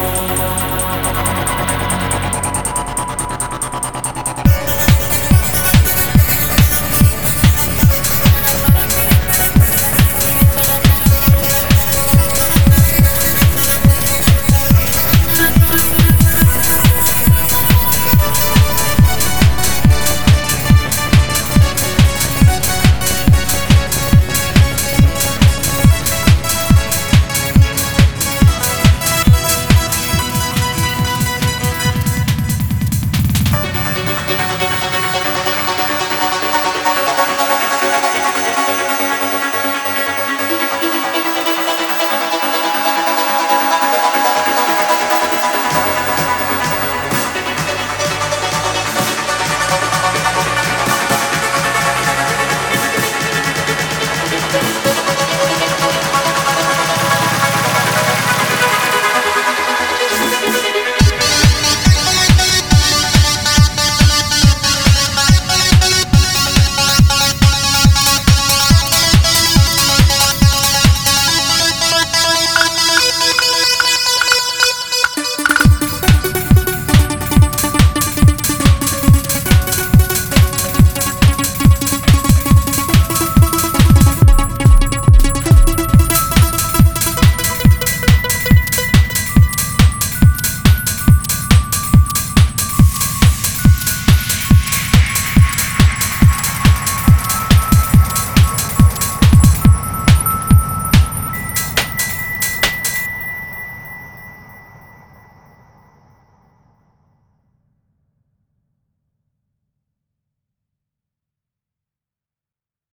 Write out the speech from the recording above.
Oh.